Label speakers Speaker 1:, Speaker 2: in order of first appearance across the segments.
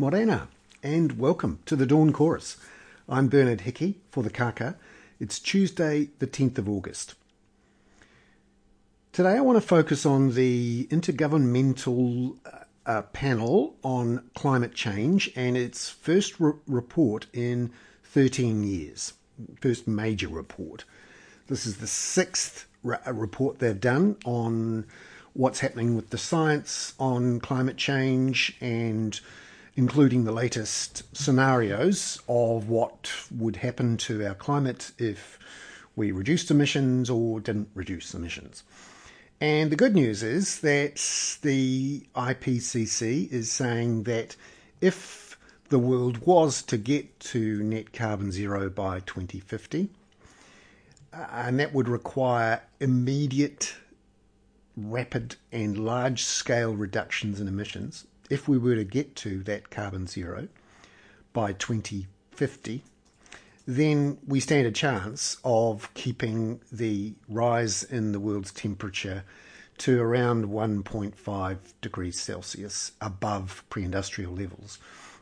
Speaker 1: Morena, and welcome to the Dawn Chorus. I'm Bernard Hickey for the Kaka. It's Tuesday, the 10th of August. Today I want to focus on the Intergovernmental uh, uh Panel on Climate Change and its first re- report in 13 years, first major report. This is the sixth re- uh, report they've done on what's happening with the science on climate change and including the latest scenarios of what would happen to our climate if we reduced emissions or didn't reduce emissions. And the good news is that the IPCC is saying that if the world was to get to net carbon zero by 2050, uh, and that would require immediate, rapid, and large scale reductions in emissions, if we were to get to that carbon zero by 2050, then we stand a chance of keeping the rise in the world's temperature to around 1.5 degrees Celsius above pre industrial levels.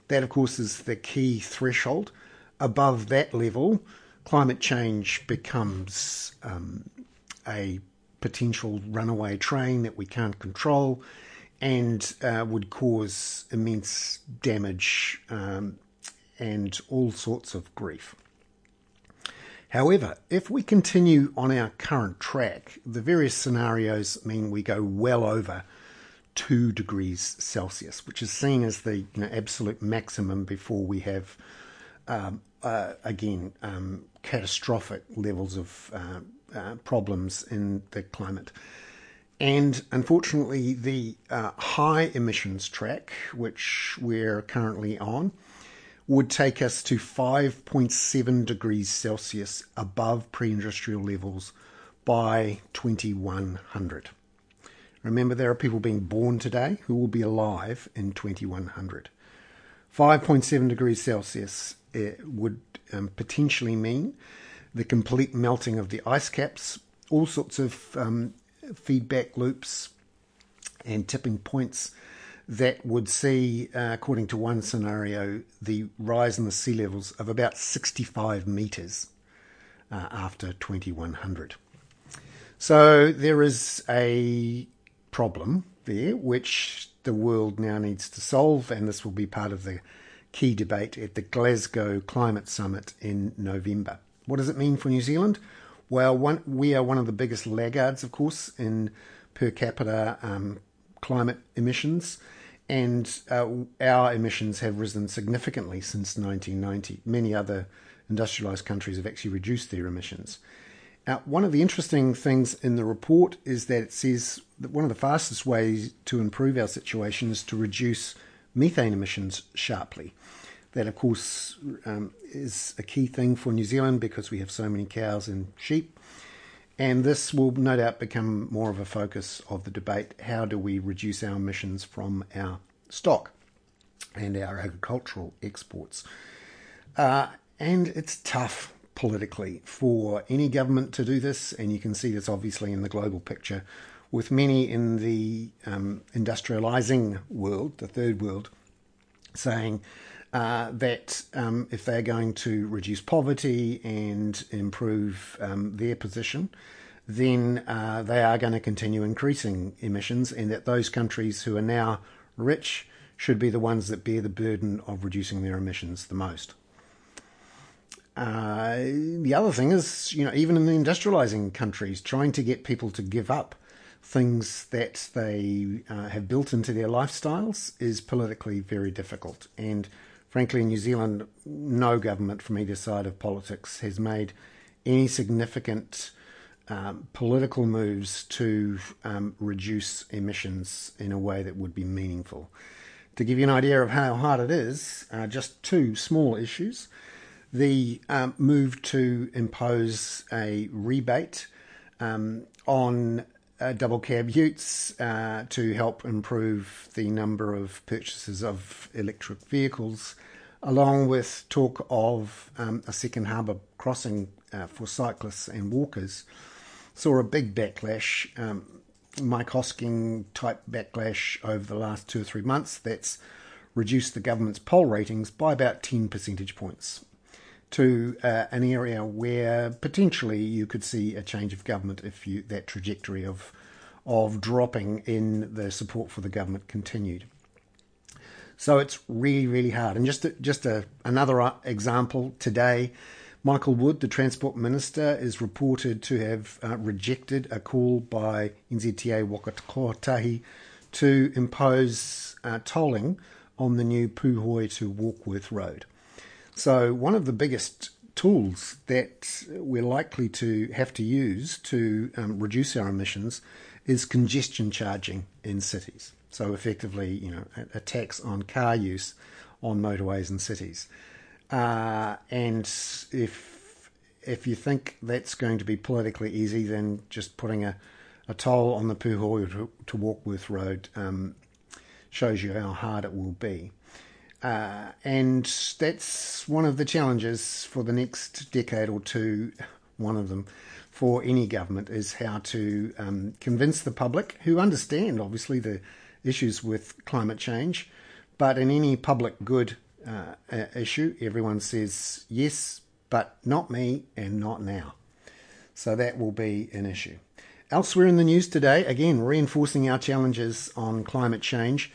Speaker 1: That, of course, is the key threshold. Above that level, climate change becomes um, a potential runaway train that we can't control and uh, would cause immense damage um, and all sorts of grief. However, if we continue on our current track, the various scenarios mean we go well over 2 degrees Celsius, which is seen as the you know, absolute maximum before we have, um, uh, again, um, catastrophic levels of uh, uh, problems in the climate. And unfortunately, the uh, high emissions track, which we're currently on, would take us to 5.7 degrees Celsius above pre industrial levels by 2100. Remember, there are people being born today who will be alive in 2100. 5.7 degrees Celsius uh, would um, potentially mean the complete melting of the ice caps, all sorts of um, feedback loops and tipping points that would see, uh, according to one scenario, the rise in the sea levels of about 65 metres uh, after 2100. So there is a problem there which the world now needs to solve, and this will be part of the key debate at the Glasgow Climate Summit in November. What does it mean for New Zealand? Well, one, we are one of the biggest laggards, of course, in per capita um, climate emissions, and uh, our emissions have risen significantly since 1990. Many other industrialized countries have actually reduced their emissions. Now, one of the interesting things in the report is that it says that one of the fastest ways to improve our situation is to reduce methane emissions sharply. That, of course, um, is a key thing for New Zealand because we have so many cows and sheep. And this will no doubt become more of a focus of the debate. How do we reduce our emissions from our stock and our agricultural exports? Uh, and it's tough politically for any government to do this, and you can see this obviously in the global picture with many in the um, industrializing world, the third world, saying uh, that um, if they're going to reduce poverty and improve um, their position, then uh, they are going to continue increasing emissions, and that those countries who are now rich should be the ones that bear the burden of reducing their emissions the most. Uh, the other thing is, you know, even in the industrializing countries, trying to get people to give up things that they uh, have built into their lifestyles is politically very difficult. And frankly, in New Zealand, no government from either side of politics has made any significant um, political moves to um, reduce emissions in a way that would be meaningful. To give you an idea of how hard it is, uh, just two small issues. The um, move to impose a rebate um, on uh, double cab utes uh, to help improve the number of purchases of electric vehicles, along with talk of um, a second harbour crossing uh, for cyclists and walkers, saw a big backlash, um, Mike Hosking type backlash over the last two or three months. That's reduced the government's poll ratings by about 10 percentage points to uh, an area where potentially you could see a change of government if you, that trajectory of of dropping in the support for the government continued. So it's really, really hard. And just a, just a, another uh, example today, Michael Wood, the Transport Minister, is reported to have uh, rejected a call by NZTA Waka to impose uh, tolling on the new Puhoi to Warkworth Road. So, one of the biggest tools that we're likely to have to use to um, reduce our emissions is congestion charging in cities. So, effectively, you know, a, tax on car use on motorways and cities. Uh, and if if you think that's going to be politically easy, then just putting a, a toll on the Puhoi to, to Warkworth Road um, shows you how hard it will be. Uh, and that's one of the challenges for the next decade or two. One of them for any government is how to um, convince the public, who understand obviously the issues with climate change, but in any public good uh, issue, everyone says yes, but not me and not now. So that will be an issue. Elsewhere in the news today, again, reinforcing our challenges on climate change,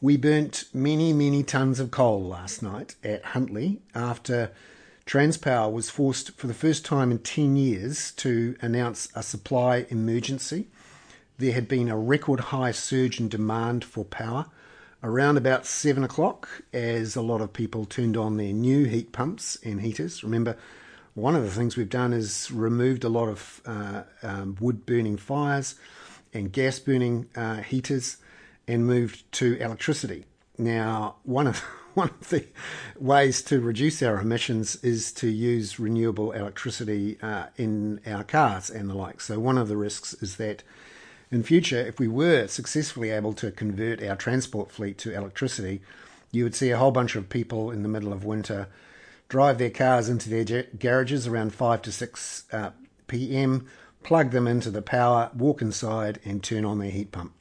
Speaker 1: we burnt many, many tons of coal last night at Huntly after Transpower was forced for the first time in 10 years to announce a supply emergency. There had been a record high surge in demand for power around about 7 o'clock as a lot of people turned on their new heat pumps and heaters. Remember, one of the things we've done is removed a lot of uh, um, wood burning fires and gas burning uh, heaters and moved to electricity. Now, one of one of the ways to reduce our emissions is to use renewable electricity uh, in our cars and the like. So, one of the risks is that in future, if we were successfully able to convert our transport fleet to electricity, you would see a whole bunch of people in the middle of winter drive their cars into their garages around 5 to 6 uh, p.m., plug them into the power, walk inside, and turn on their heat pump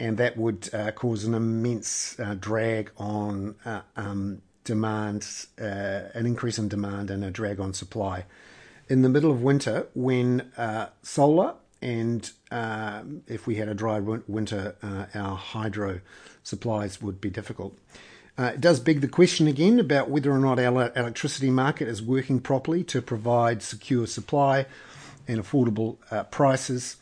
Speaker 1: and that would uh, cause an immense uh, drag on uh, um, demand, uh, an increase in demand, and a drag on supply. In the middle of winter, when uh, solar and uh, if we had a dry winter, our hydro supplies would be difficult. it does beg the question again about whether or not our electricity market is working properly to provide secure supply and affordable prices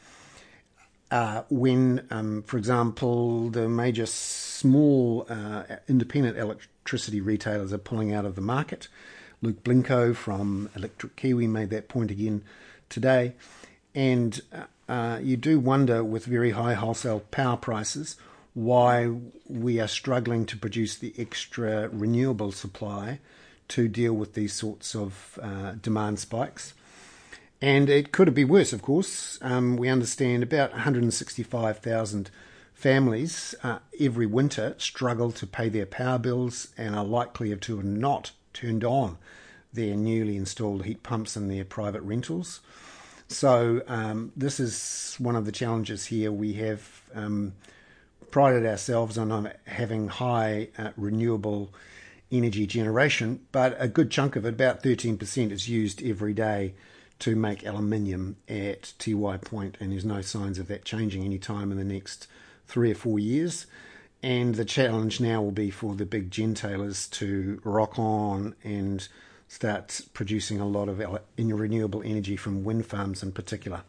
Speaker 1: uh, when, um, for example, the major small uh, independent electricity retailers are pulling out of the market. Luke Blincoe from Electric Kiwi made that point again today. And uh, uh, you do wonder, with very high wholesale power prices, why we are struggling to produce the extra renewable supply to deal with these sorts of uh, demand spikes. And it could be worse, of course. Um, we understand about 165,000 families uh, every winter struggle to pay their power bills and are likely to have not turned on their newly installed heat pumps in their private rentals. So, um, this is one of the challenges here. We have um, prided ourselves on having high uh, renewable energy generation, but a good chunk of it, about 13%, is used every day to make aluminium at Tiwai Point, and there's no signs of that changing any time in the next three or four years. And the challenge now will be for the big gentailers to rock on and start producing a lot of renewable energy from wind farms in particular.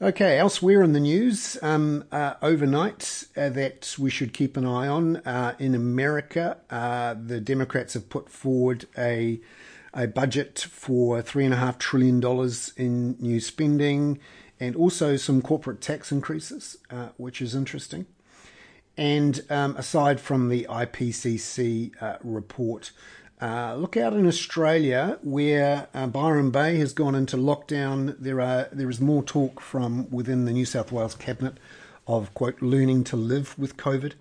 Speaker 1: Okay, elsewhere in the news, um, uh, overnight uh, that we should keep an eye on. Uh, in America, uh, the Democrats have put forward a a budget for $3.5 trillion in new spending and also some corporate tax increases, uh, which is interesting. And um, aside from the IPCC uh, report, uh, look out in Australia where uh, Byron Bay has gone into lockdown. There are there is more talk from within the New South Wales cabinet of quote learning to live with COVID.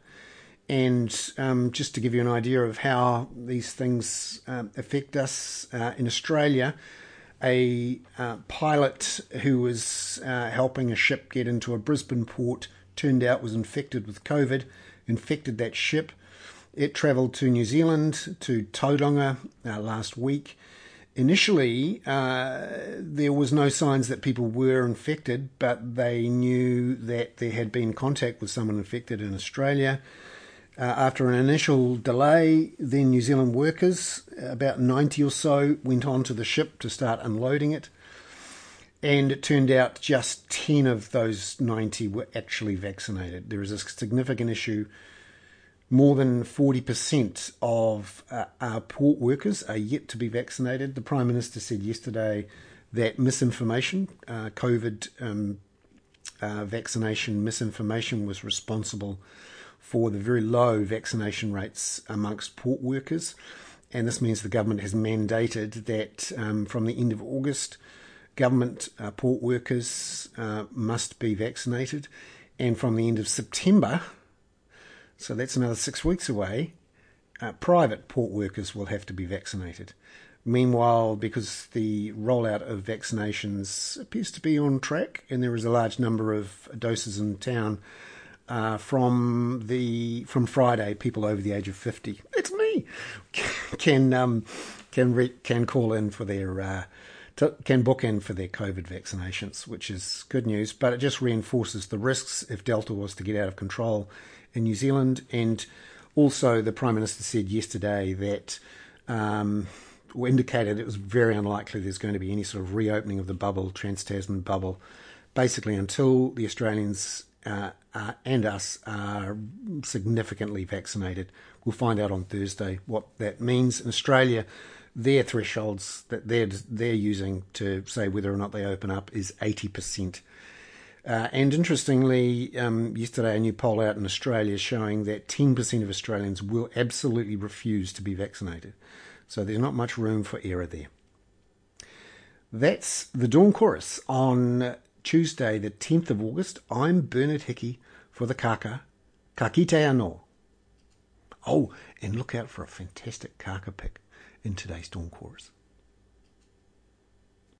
Speaker 1: And um, just to give you an idea of how these things um, affect us uh, in Australia, a uh, pilot who was uh, helping a ship get into a Brisbane port turned out was infected with COVID, infected that ship. It travelled to New Zealand, to Tauranga uh, last week. Initially, uh, there was no signs that people were infected, but they knew that there had been contact with someone infected in Australia. Uh, after an initial delay, then New Zealand workers, about 90 or so, went onto the ship to start unloading it. And it turned out just 10 of those 90 were actually vaccinated. There is a significant issue. More than 40% of uh, our port workers are yet to be vaccinated. The Prime Minister said yesterday that misinformation, uh, COVID um, uh, vaccination misinformation, was responsible for the very low vaccination rates amongst port workers. And this means the government has mandated that um, from the end of August, government uh, port workers uh, must be vaccinated. And from the end of September, so that's another six weeks away, uh, private port workers will have to be vaccinated. Meanwhile, because the rollout of vaccinations appears to be on track and there is a large number of doses in town, uh, from the from Friday, people over the age of fifty, it's me, can um, can re- can call in for their uh, to, can book in for their COVID vaccinations, which is good news. But it just reinforces the risks if Delta was to get out of control in New Zealand. And also, the Prime Minister said yesterday that. Um, indicated it was very unlikely there's going to be any sort of reopening of the bubble, Trans Tasman bubble, basically until the Australians uh, uh, and us are significantly vaccinated. We'll find out on Thursday what that means. In Australia, their thresholds that they're they're using to say whether or not they open up is eighty percent. Uh, and interestingly, um, yesterday a new poll out in Australia showing that 10% of Australians will absolutely refuse to be vaccinated. So there's not much room for error there. That's the Dawn Chorus on Tuesday, the 10th of August. I'm Bernard Hickey for the Kaka. Ka kite anō. Oh, and look out for a fantastic Kaka pick in today's Dawn Chorus.